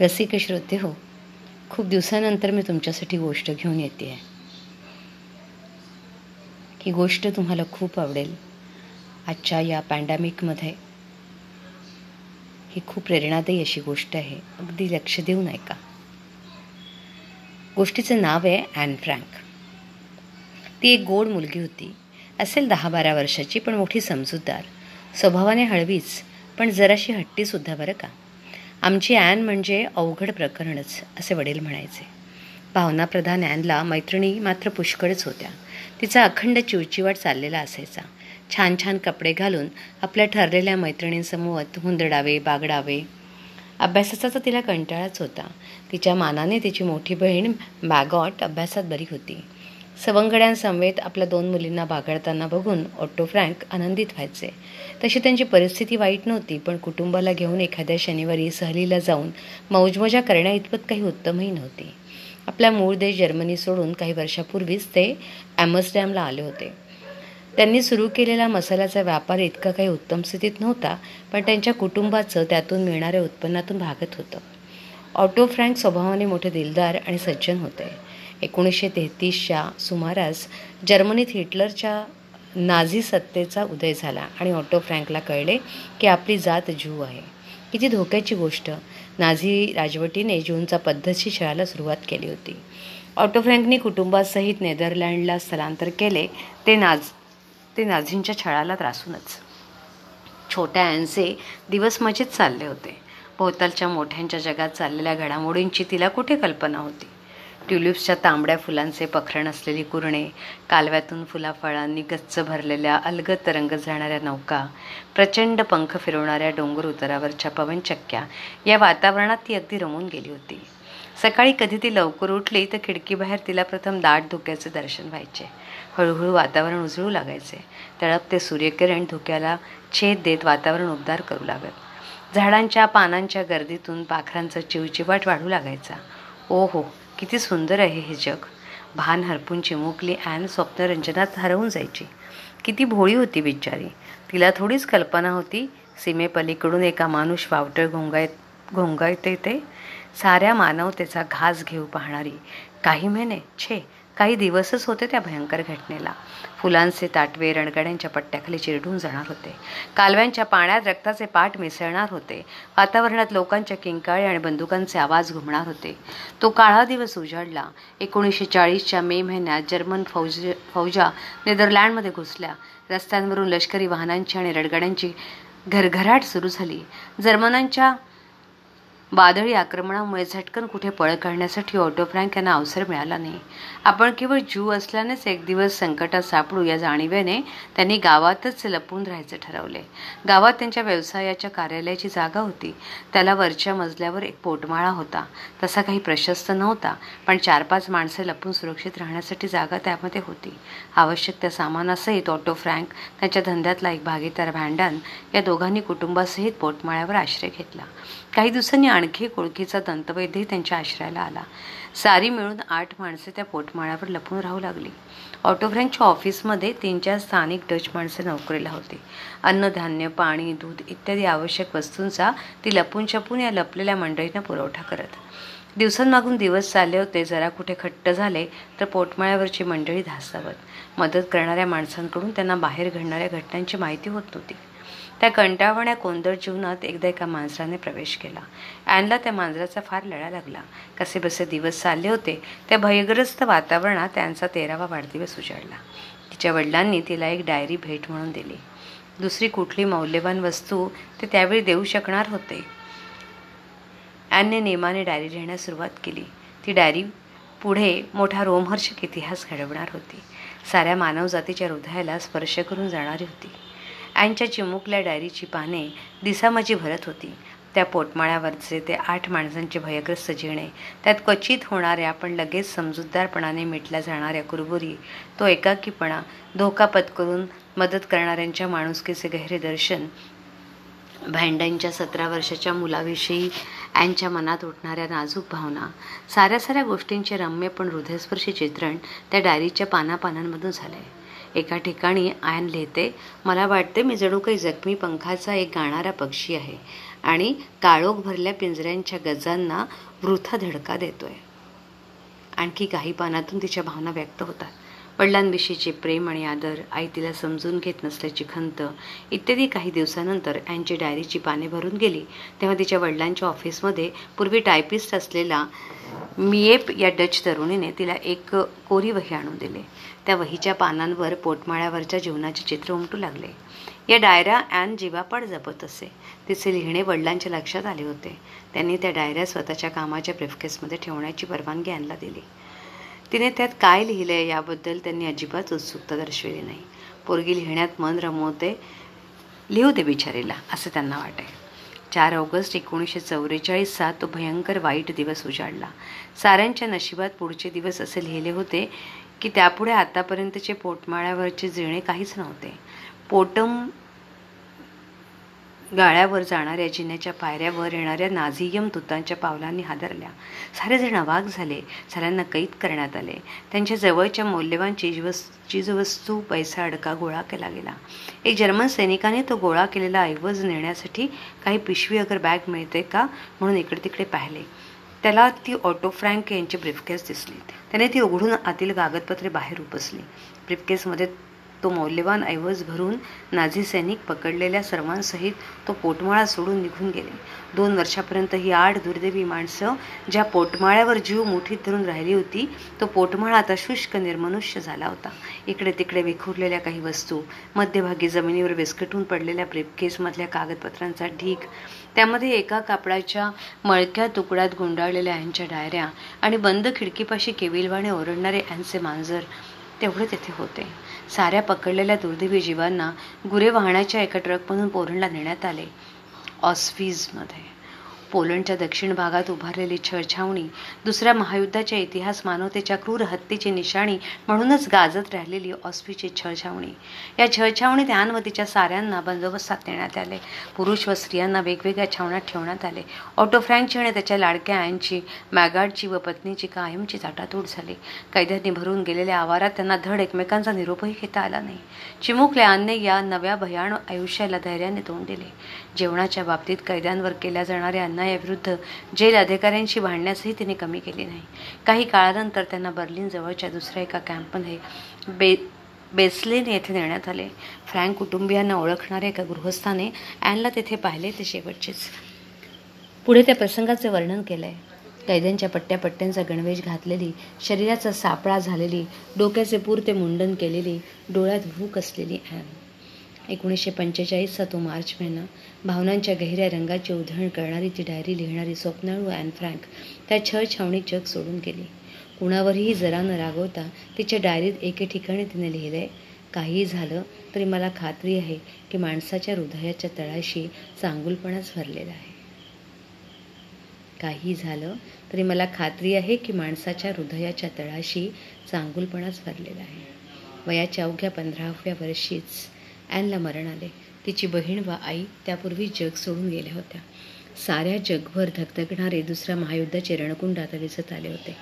रसिक श्रोते हो खूप दिवसानंतर मी तुमच्यासाठी गोष्ट घेऊन येते. आहे ही गोष्ट तुम्हाला खूप आवडेल. आजच्या या पॅन्डेमिकमध्ये ही खूप प्रेरणादायी अशी गोष्ट आहे. अगदी लक्ष देऊन ऐका. गोष्टीचं नाव आहे ॲन फ्रँक ती एक गोड मुलगी होती. असेल दहा बारा वर्षाची पण मोठी समजूतदार. स्वभावाने हळवीच पण जराशी हट्टीसुद्धा बरं का? आमची ॲन म्हणजे अवघड प्रकरणच असे वडील म्हणायचे. भावनाप्रधान ॲनला मैत्रिणी मात्र पुष्कळच होत्या. तिचा अखंड चिवचिवाट चाललेला असायचा. छान छान कपडे घालून आपल्या ठरलेल्या मैत्रिणींसमोर हुंदडावे बागडावे. अभ्यासाचा तर तिला कंटाळाच होता. तिच्या मानाने तिची मोठी बहीण मॅगॉट अभ्यासात बरी होती. सवंगड्यांसमवेत आपल्या दोन मुलींना बागडताना बघून ऑटो फ्रँक आनंदित व्हायचे. तशी त्यांची परिस्थिती वाईट नव्हती पण कुटुंबाला घेऊन एखाद्या शनिवारी सहलीला जाऊन मौजमजा करण्या इतपत काही उत्तमही नव्हती. आपला मूळ देश जर्मनी सोडून काही वर्षापूर्वीच ते ॲमस्टरडॅमला आले होते. त्यांनी सुरू केलेला मसाल्याचा व्यापार इतका काही उत्तम स्थितीत नव्हता पण त्यांच्या कुटुंबाचं त्यातून मिळणाऱ्या उत्पन्नातून भागत होतं. ऑटो फ्रँक स्वभावाने मोठे दिलदार आणि सज्जन होते. एकोणीसशे तेहतीसच्या सुमारास जर्मनीत हिटलरच्या नाझी सत्तेचा उदय झाला आणि ऑटो फ्रँकला कळले की आपली जात ज्यू आहे. किती धोक्याची गोष्ट. नाझी राजवटीने ज्यूंचा पद्धतशीर छळायला सुरुवात केली होती. ऑटो फ्रँकनी कुटुंबासहित नेदरलँडला स्थलांतर केले ते नाझ ते नाझींच्या छळाला त्रासूनच. छोट्या अँसे दिवस मजेत चालले होते. भोवतालच्या मोठ्यांच्या जगात चाललेल्या घडामोडींची तिला कुठे कल्पना होती? ट्युलिप्सच्या तांबड्या फुलांचे पखरण असलेली कुरणे कालव्यातून फुलाफळांनी गच्च भरलेल्या अलगद तरंगत जाणाऱ्या नौका प्रचंड पंख फिरवणाऱ्या डोंगर उतारावरच्या पवनचक्क्या या वातावरणात ती अगदी रमून गेली होती. सकाळी कधी ती लवकर उठली तर खिडकीबाहेर तिला प्रथम दाट धुक्याचे दर्शन व्हायचे. हळूहळू वातावरण उजळू लागायचे. तळप ते सूर्यकिरण धुक्याला छेद देत वातावरण उबदार करू लागत. झाडांच्या पानांच्या गर्दीतून पाखरांचा चिवचिवाट वाढू लागायचा. ओ हो किती सुंदर आहे हे जग. भान हरपून चिमुकली ॲन स्वप्नरंजनात हरवून जायची. किती भोळी होती बिचारी. तिला थोडीच कल्पना होती सीमेपलीकडून एका माणूस वावटळ घोंगायत घोंगायते ते. साऱ्या मानवतेचा घास घेऊ पाहणारी. काही महिने छे काही दिवसच होते त्या भयंकर घटनेला. फुलांचे ताटवे रणगाड्यांच्या पट्ट्याखाली चिरडून जाणार होते. कालव्यांच्या पाण्यात रक्ताचे पाठ मिसळणार होते. वातावरणात लोकांच्या किंकाळे आणि बंदुकांचे आवाज घुमणार होते. तो काळा दिवस उजाडला. एकोणीसशे चाळीसच्या मे महिन्यात जर्मन फौज फौजा नेदरलँडमध्ये घुसल्या. रस्त्यांवरून लष्करी वाहनांची आणि रणगाड्यांची घरघराट सुरू झाली. जर्मनांच्या वादळी आक्रमणामुळे झटकन कुठे पळ काढण्यासाठी ऑटो फ्रँक यांना अवसर मिळाला नाही. आपण केवळ जीव असल्यानेच एक दिवस संकटात सापडू या जाणीवेने त्यांनी गावातच लपून राहायचं ठरवले. गावात त्यांच्या व्यवसायाच्या कार्यालयाची जागा होती. त्याला वरच्या मजल्यावर एक पोटमाळा होता. तसा काही प्रशस्त नव्हता पण चार पाच माणसे लपून सुरक्षित राहण्यासाठी जागा त्यामध्ये होती. आवश्यक त्या सामानासहित ऑटो फ्रँक त्यांच्या धंद्यातला एक भागीदार भांडण या दोघांनी कुटुंबासहित पोटमाळ्यावर आश्रय घेतला. काही दिवसांनी आणखी ओळखीचा दंतवैद्यही त्यांच्या आश्रयाला आला. सारी मिळून आठ माणसे त्या पोटमाळ्यावर लपून राहू लागली. ऑटोफ्रँकच्या ऑफिसमध्ये तीन चार स्थानिक डच माणसे नोकरीला होती. अन्नधान्य पाणी दूध इत्यादी आवश्यक वस्तूंचा ती लपून छपून या लपलेल्या मंडळींना पुरवठा करत. दिवसांमागून दिवस चालले होते जरा कुठे खट्ट झाले तर पोटमाळ्यावरची मंडळी धासावत. मदत करणाऱ्या माणसांकडून त्यांना बाहेर घडणाऱ्या घटनांची माहिती होत नव्हती. त्या कंटाळवण्या कोंदळ जीवनात एकदा एका मांजराने प्रवेश केला. ॲनला त्या मांजराचा फार लढा लागला. कसे बसे दिवस चालले होते त्या भयग्रस्त वातावरणात त्यांचा तेरावा वाढदिवस उजाडला. तिच्या वडिलांनी तिला एक डायरी भेट म्हणून दिली. दुसरी कुठली मौल्यवान वस्तू ते त्यावेळी देऊ शकणार होते? ॲनने नेमाने डायरी लिहिण्यास सुरुवात केली. ती डायरी पुढे मोठा रोमहर्षक इतिहास घडवणार होती. साऱ्या मानवजातीच्या हृदयाला स्पर्श करून जाणारी होती. ॲनच्या चिमुकल्या डायरीची पाने दिसामाची भरत होती. त्या पोटमाळ्यावरचे ते आठ माणसांचे भयग्रस्त जिणे त्यात क्वचित होणाऱ्या पण लगेच समजूतदारपणाने मिटल्या जाणाऱ्या कुरबुरी तो एकाकीपणा धोका पत्करून मदत करणाऱ्यांच्या माणुसकीचे गहरे दर्शन भांड्यांच्या सतरा वर्षाच्या मुलाविषयी ॲनच्या मनात उठणाऱ्या नाजूक भावना साऱ्या साऱ्या गोष्टींचे रम्य पण हृदयस्पर्शी चित्रण त्या डायरीच्या पानापानांमधून झाले. एका ठिकाणी आयन लिहिते. मला वाटते मी जणू काही जखमी पंखाचा एक गाणारा पक्षी आहे आणि काळोख भरल्या पिंजऱ्यांच्या गजांना वृथा धडका देतोय. आणखी काही पानातून तिच्या भावना व्यक्त होतात. वडिलांविषयीचे प्रेम आणि आदर आई तिला समजून घेत नसल्याची खंत इत्यादी काही दिवसानंतर ॲनची डायरीची पाने भरून गेली. तेव्हा तिच्या वडिलांच्या ऑफिसमध्ये पूर्वी टायपिस्ट असलेला मिएप या डच तरुणीने तिला एक कोरी वही आणून दिले. त्या वहीच्या पानांवर पोटमाळ्यावरच्या जीवनाचे चित्र उमटू लागले. या डायऱ्या ॲन जीवापाड जपत असे. तिचे लिहिणे वडिलांच्या लक्षात आले होते. त्यांनी त्या डायऱ्या स्वतःच्या कामाच्या ब्रिफकेसमध्ये ठेवण्याची परवानगी आणला दिली. तिने त्यात काय लिहिले आहे याबद्दल त्यांनी अजिबात उत्सुकता दर्शविली नाही. पोरगी लिहिण्यात मन रमवते लिहू दे बिचारीला असं त्यांना वाटे. चार ऑगस्ट एकोणीसशे चौवेचाळीसचा तो भयंकर वाईट दिवस उजाडला. साऱ्यांच्या नशिबात पुढचे दिवस असे लिहिले होते की त्यापुढे आतापर्यंतचे पोटमाळ्यावरचे जिणे काहीच नव्हते. पोटम गाळ्यावर जाणाऱ्या जिन्याच्या पायऱ्यावर येणाऱ्या नाझियम तुतांच्या पावलांनी हादरल्या. सारेजण वाघ झाले. साऱ्यांना कैद करण्यात आले. त्यांच्या जवळच्या मौल्यवान चीजवस् चीजवस्तू पैसा अडका गोळा केला गेला. एक जर्मन सैनिकाने तो गोळा केलेला ऐवज नेण्यासाठी काही पिशवी अगर बॅग मिळते का? म्हणून इकडे तिकडे पाहिले. त्याला ती ऑटो फ्रँक यांची ब्रिफकेस दिसली त्याने ती उघडून आतील कागदपत्रे बाहेर उपसली. ब्रिफकेसमध्ये तो मौल्यवान ऐवज भरून नाझी सैनिक पकडलेल्या सर्वांसहित तो पोटमाळा सोडून निघून गेले. दोन वर्षापर्यंत ही आठ दुर्दैवी माणसं ज्या पोटमाळ्यावर जीव मुठीत धरून राहिली होती तो पोटमाळा आता शुष्क निर्मनुष्य झाला होता. इकडे तिकडे विखुरलेल्या काही वस्तू मध्यभागी जमिनीवर विस्कटून पडलेल्या ब्रीफकेसमधल्या कागदपत्रांचा ढीग त्यामध्ये एका कापडाच्या मळक्या तुकड्यात गुंडाळलेल्या यांच्या डायऱ्या आणि बंद खिडकीपाशी केविलवाणे ओरडणारे यांचे मांजर तेवढे तेथे होते. साऱ्या पकडलेल्या दुर्दैवी जीवांना गुरे वाहण्याच्या एका ट्रकमधून पोरणला नेण्यात आले. ऑस्फीजमध्ये. पोलंडच्या दक्षिण भागात उभारलेली छळछावणी दुसऱ्या महायुद्धाच्या इतिहास मानवतेच्या क्रूर हत्येची निशाणी म्हणूनच गाजत राहिलेली ऑस्फीची छळछावणी. या छळछावणीत यानवतीच्या साऱ्यांना बंदोबस्तात देण्यात आले. पुरुष व स्त्रियांना वेगवेगळ्या छावण्यात ठेवण्यात आले. ऑटो फ्रँकची आणि त्याच्या लाडक्या आयांची मॅगार्डची व पत्नीची कायमची ताटातूट झाली. कैद्यांनी भरून गेलेल्या आवारात त्यांना धड एकमेकांचा निरोपही घेता आला नाही. चिमुकल्या अन्य या नव्या भयाण आयुष्याला धैर्याने तोंड दिले. जेवणाच्या बाबतीत कैद्यांवर केल्या जाणाऱ्या अन्यायाविरुद्ध जेल अधिकाऱ्यांशी भांडण्यासही तिने कमी केली नाही. काही काळानंतर त्यांना बर्लिन जवळच्या दुसऱ्या एका कॅम्पमध्ये बे बेसलेन येथे नेण्यात आले. फ्रँक कुटुंबियांना ओळखणाऱ्या एका गृहस्थाने ॲनला तेथे पाहिले. ते शेवटचेच. पुढे त्या प्रसंगाचे वर्णन केलं आहे कैद्यांच्या पट्ट्या पट्ट्यांचा गणवेश घातलेली शरीराचा सापळा झालेली डोक्याचे पुरते मुंडन केलेली डोळ्यात भूक असलेली ॲन एकोणीसशे पंचेचाळीसचा तो मार्च महिना. भावनांच्या गहिऱ्या रंगाची उधळण करणारी ती डायरी लिहिणारी स्वप्नाळू अँड फ्रँक त्या छळ छावणी जग सोडून गेली. कुणावरही जरा न रागवता तिच्या डायरीत एके ठिकाणी तिने लिहिलंय काहीही झालं तरी मला खात्री आहे की माणसाच्या हृदयाच्या तळाशी चांगुलपणाच भरलेला आहे. काही झालं तरी मला खात्री आहे की माणसाच्या हृदयाच्या तळाशी चांगुलपणाच भरलेला आहे. वयाच्या अवघ्या पंधराव्या वर्षीच ॲनला मरण आले. तिची बहीण व आई त्यापूर्वी जग सोडून गेल्या होत्या. साऱ्या जगभर धगधगणारे दुसऱ्या महायुद्धाचे रणकुंड आता दिसत आले होते.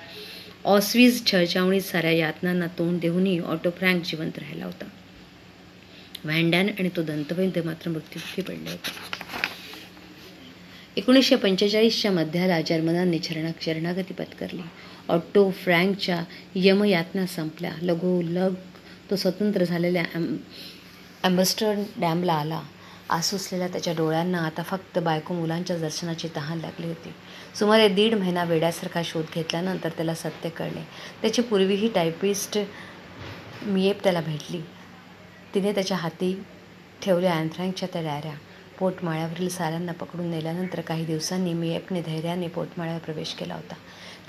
ऑस्वीज छळछावणीत साऱ्या यातनांना तोंड देऊनही ऑटो फ्रँक जिवंत राहिला होता. व्हँडॅन आणि तो दंतवैद्य मात्र मृत्यूमुखी पडले होते. एकोणीसशे पंचेचाळीसच्या मध्याला जर्मनांनी शरणा शरणागती पत्करली. ऑट्टो फ्रँकच्या यमयातना संपल्या. लगोलग तो स्वतंत्र झालेल्या ॲम्बस्टर डॅमला आला. आसुसलेल्या त्याच्या डोळ्यांना आता फक्त बायको मुलांच्या दर्शनाची तहान लागली होती. सुमारे दीड महिना वेड्यासारखा शोध घेतल्यानंतर त्याला सत्य कळले. त्याची पूर्वीही टायपिस्ट मिएप त्याला भेटली. तिने त्याच्या हाती ठेवल्या अँथ्रँकच्या त्या डायऱ्या. पोटमाळ्यावरील साऱ्यांना पकडून नेल्यानंतर काही दिवसांनी मिएपने धैर्याने पोटमाळ्यावर प्रवेश केला होता.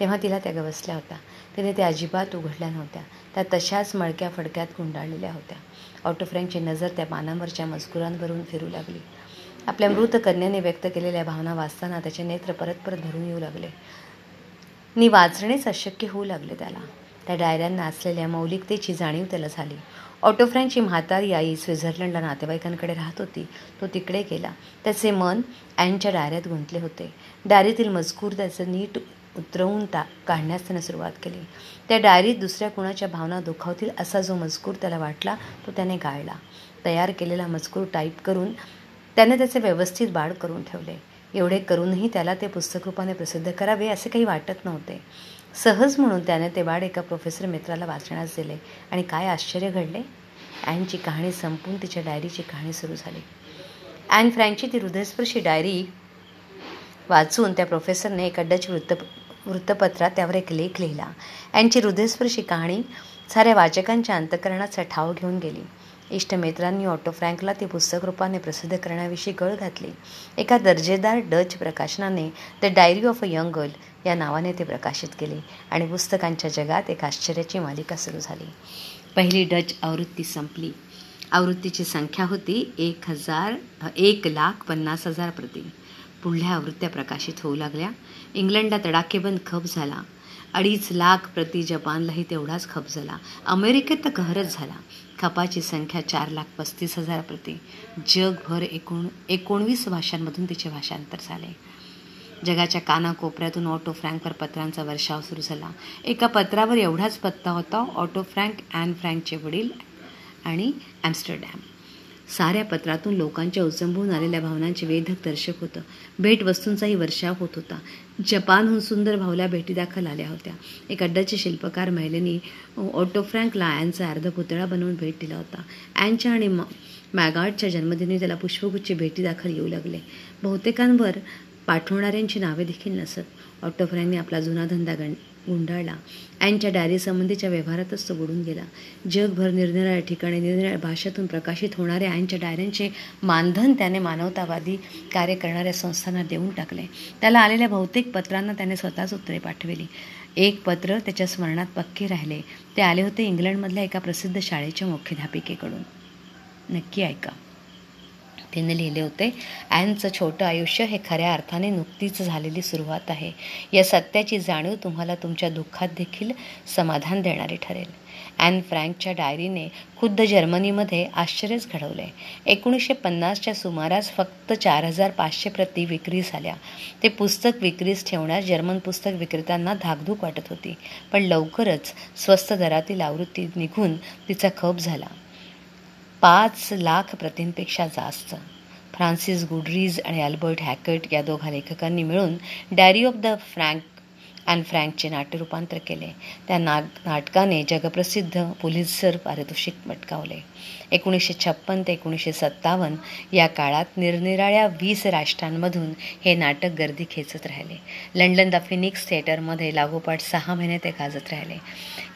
तेव्हा तिला त्या गवसल्या होत्या. तिने त्या अजिबात उघडल्या नव्हत्या. त्या तशाच मळक्या फडक्यात गुंडाळलेल्या होत्या. ऑटो फ्रँकची नजर त्या पानांवरच्या मजकुरांवरून फिरू लागली. आपल्या मृत कन्याने व्यक्त केलेल्या भावना वाचताना त्याचे नेत्र परत परत भरून येऊ लागले. नी वाचणेच अशक्य होऊ लागले त्याला. त्या डायऱ्यांना असलेल्या मौलिकतेची जाणीव त्याला झाली. ऑटो फ्रँकची म्हातारी आई स्वित्झर्लंडला नातेवाईकांकडे राहत होती. तो तिकडे गेला. त्याचे मन ॲनच्या डायऱ्यात गुंतले होते. डायरीतील मजकूर त्याचं नीट उतरवून टा काढण्यास त्याने सुरुवात केली. त्या डायरीत दुसऱ्या कुणाच्या भावना दुखावतील असा जो मजकूर त्याला वाटला तो त्याने गाळला. तयार केलेला मजकूर टाईप करून त्याने त्याचे व्यवस्थित बाळ करून ठेवले. एवढे करूनही त्याला ते पुस्तक रूपाने प्रसिद्ध करावे असे काही वाटत नव्हते. सहज म्हणून त्याने ते बाळ एका प्रोफेसर मित्राला वाचण्यास दिले. आणि काय आश्चर्य घडले? अँनची कहाणी संपून तिच्या डायरीची कहाणी सुरू झाली. अँड फ्रँकची ती हृदयस्पर्शी डायरी वाचून त्या प्रोफेसरने एका डच वृत्त वृत्तपत्रात त्यावर एक लेख लिहिला. यांची हृदयस्पर्शी कहाणी साऱ्या वाचकांच्या अंतकरणाचा ठाव घेऊन गेली. इष्टमित्रांनी ऑटो फ्रँकला ती पुस्तक रूपाने प्रसिद्ध करण्याविषयी गळ घातली. एका दर्जेदार Dutch प्रकाशनाने the diary of a young girl या नावाने ते प्रकाशित केले आणि पुस्तकांच्या जगात एक आश्चर्याची मालिका सुरू झाली. पहिली डच आवृत्ती संपली. आवृत्तीची संख्या होती एक हजार एक लाख पन्नास हजार प्रती. पुढल्या आवृत्त्या प्रकाशित होऊ लागल्या. इंग्लंडला तडाखेबंद खप झाला. अडीच लाख प्रति जपानलाही तेवढाच खप झाला. अमेरिकेत तर कहरच झाला. खपाची संख्या चार लाख पस्तीस हजार प्रति. जगभर एकोण एकोणवीस भाषांमधून तिचे भाषांतर झाले. जगाच्या कानाकोपऱ्यातून ऑटो फ्रँकवर पत्रांचा वर्षाव सुरू झाला. एका पत्रावर एवढाच पत्ता होता ऑटो फ्रँक अँड फ्रँकचे वडील आणि ॲम्स्टरडॅम साऱ्या पत्रातून लोकांच्या उचंबून आलेल्या भावनांचे वेधक दर्शक होतं. भेटवस्तूंचाही वर्षाव होत होता. जपानहून सुंदर भावल्या भेटीदाखल आल्या होत्या. एक अड्डाचे शिल्पकार महिलेनी ऑटो फ्रँकला अर्ध पुतळा बनवून भेट दिला होता. ॲनच्या आणि मॅगार्डच्या जन्मदिनी त्याला पुष्पगुच्छ भेटीदाखल येऊ लागले. बहुतेकांवर पाठवणाऱ्यांची नावे देखील नसत. ऑटोफ्रँकने आपला जुना धंदा गण गुंडाळला. ॲनच्या डायरीसंबंधीच्या व्यवहारातच तो बुडून गेला. जगभर निरनिराळ्या ठिकाणी निरनिराळ्या भाषेतून प्रकाशित होणाऱ्या ॲनच्या डायऱ्यांचे मानधन त्याने मानवतावादी कार्य करणाऱ्या संस्थांना देऊन टाकले. त्याला आलेल्या बहुतेक पत्रांना त्याने स्वतःच उत्तरे पाठविली. एक पत्र त्याच्या स्मरणात पक्के राहिले. ते आले होते इंग्लंडमधल्या एका प्रसिद्ध शाळेच्या मुख्याध्यापिकेकडून. नक्की ऐका. तिने लिहिले होते. ॲनचं छोटं आयुष्य हे खऱ्या अर्थाने नुकतीच झालेली सुरुवात आहे. या सत्याची जाणीव तुम्हाला तुमच्या दुःखात देखील समाधान देणारी ठरेल. ॲन फ्रँकच्या डायरीने खुद्द जर्मनीमध्ये आश्चर्यच घडवले. एकोणीसशे पन्नासच्या सुमारास फक्त चार हजार पाचशे प्रती विक्री झाल्या. ते पुस्तक विक्रीस ठेवण्यास जर्मन पुस्तक विक्रेत्यांना धाकधूक वाटत होती. पण लवकरच स्वस्त दरातील आवृत्ती निघून तिचा खप झाला. पाच लाख प्रतींपेक्षा जास्त. फ्रान्सिस गुडरीज आणि अल्बर्ट हॅकट या दोघा लेखकांनी मिळून diary of the Frank Anne फ्रँकचे नाट्यरूपांतर केले. त्या ना नाटकाने जगप्रसिद्ध पुलिसर पारितोषिक पटकावले. एकोणीसशे छप्पन ते एकोणीसशे सत्तावन्न या काळात निरनिराळ्या वीस राष्ट्रांमधून हे नाटक गर्दी खेचत राहिले. लंडन द फिनिक्स थिएटरमध्ये लागोपाठ सहा महिने ते गाजत राहिले.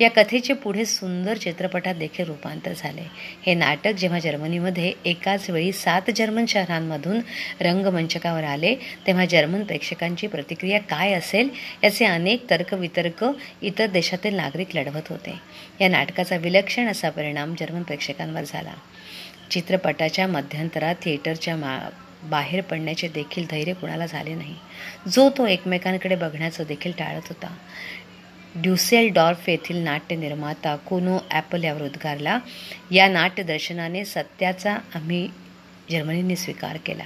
या कथेचे पुढे सुंदर चित्रपटात देखील रूपांतर झाले. हे नाटक जेव्हा जर्मनीमध्ये एकाच वेळी सात जर्मन शहरांमधून रंगमंचकावर आले तेव्हा जर्मन प्रेक्षकांची प्रतिक्रिया काय असेल याचे अनेक तर्कवितर्क इतर देशातील नागरिक लढवत होते. या नाटकाचा विलक्षण असा परिणाम जर्मन प्रेक्षकांवर झाला. चित्रपटाच्या मध्यंतरात थिएटरच्या मा बाहेर पडण्याचे देखील धैर्य कुणाला झाले नाही. जो तो एकमेकांकडे बघण्याचं देखील टाळत होता. ड्युसेल डॉर्फ येथील नाट्य निर्माता कोनो ॲपल यावर उद्गारला या नाट्यदर्शनाने सत्याचा आम्ही जर्मनीने स्वीकार केला.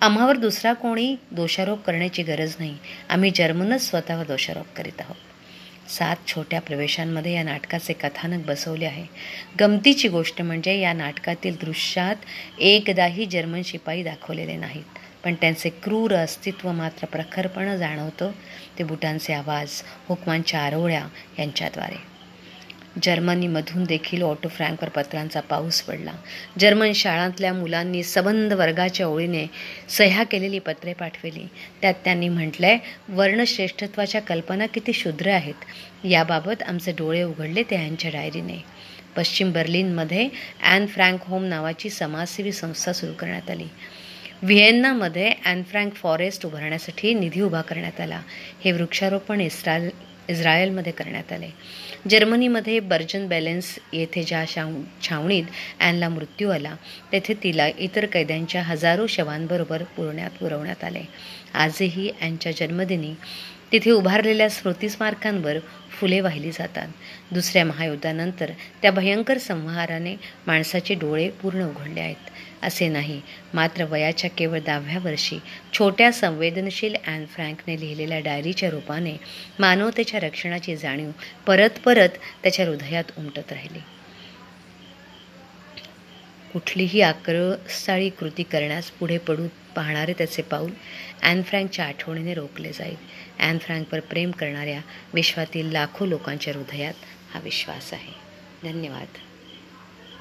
आम्हावर दुसरा कोणी दोषारोप करण्याची गरज नाही. आम्ही जर्मनच स्वतःवर दोषारोप करीत आहोत. सात छोट्या प्रवेशांमध्ये या नाटकाचे कथानक बसवले आहे. गमतीची गोष्ट म्हणजे या नाटकातील दृश्यात एकदाही जर्मन शिपाई दाखवलेले नाहीत. पण त्यांचे क्रूर अस्तित्व मात्र प्रखरपणं जाणवतं. ते बुटांचे आवाज हुकमांच्या आरोळ्या यांच्याद्वारे. जर्मनीमधून देखील ऑटो फ्रँकवर पत्रांचा पाऊस पडला. जर्मन शाळांतल्या मुलांनी सबंध वर्गाच्या ओळीने सह्या केलेली पत्रे पाठविली. त्यात त्यांनी म्हटलंय वर्णश्रेष्ठत्वाच्या कल्पना किती क्षुद्र आहेत याबाबत आमचे डोळे उघडले ते यांच्या डायरीने. पश्चिम बर्लिनमध्ये ॲन फ्रँक होम नावाची समाजसेवी संस्था सुरू करण्यात आली. व्हिएन्नामध्ये ॲन फ्रँक फॉरेस्ट उभारण्यासाठी निधी उभा करण्यात आला. हे वृक्षारोपण इस्रायल इस्रायलमध्ये करण्यात आले. जर्मनीमध्ये बर्जन बॅलेन्स येथे ज्या शाव छावणीत ॲनला मृत्यू आला तेथे तिला इतर कैद्यांच्या हजारो शवांबरोबर पुरण्यात पुरवण्यात आले. आजही ॲनच्या जन्मदिनी तिथे उभारलेल्या स्मृतिस्मारकांवर फुले वाहिली जातात. दुसऱ्या महायुद्धानंतर त्या भयंकर संहाराने माणसाचे डोळे पूर्ण उघडले आहेत. असे नाही मात्र वयाच्या केवळ दहाव्या वर्षी छोट्या संवेदनशील ॲन फ्रँकने लिहिलेल्या डायरीच्या रूपाने मानवतेच्या रक्षणाची जाणीव परत परत त्याच्या हृदयात उमटत राहिली. कुठलीही आक्रसाळी कृती करण्यास पुढे पडू पाहणारे त्याचे पाऊल ॲन फ्रँकच्या आठवणीने रोखले जाईल. ॲन फ्रँकवर प्रेम करणाऱ्या विश्वातील लाखो लोकांच्या हृदयात हा विश्वास आहे. धन्यवाद.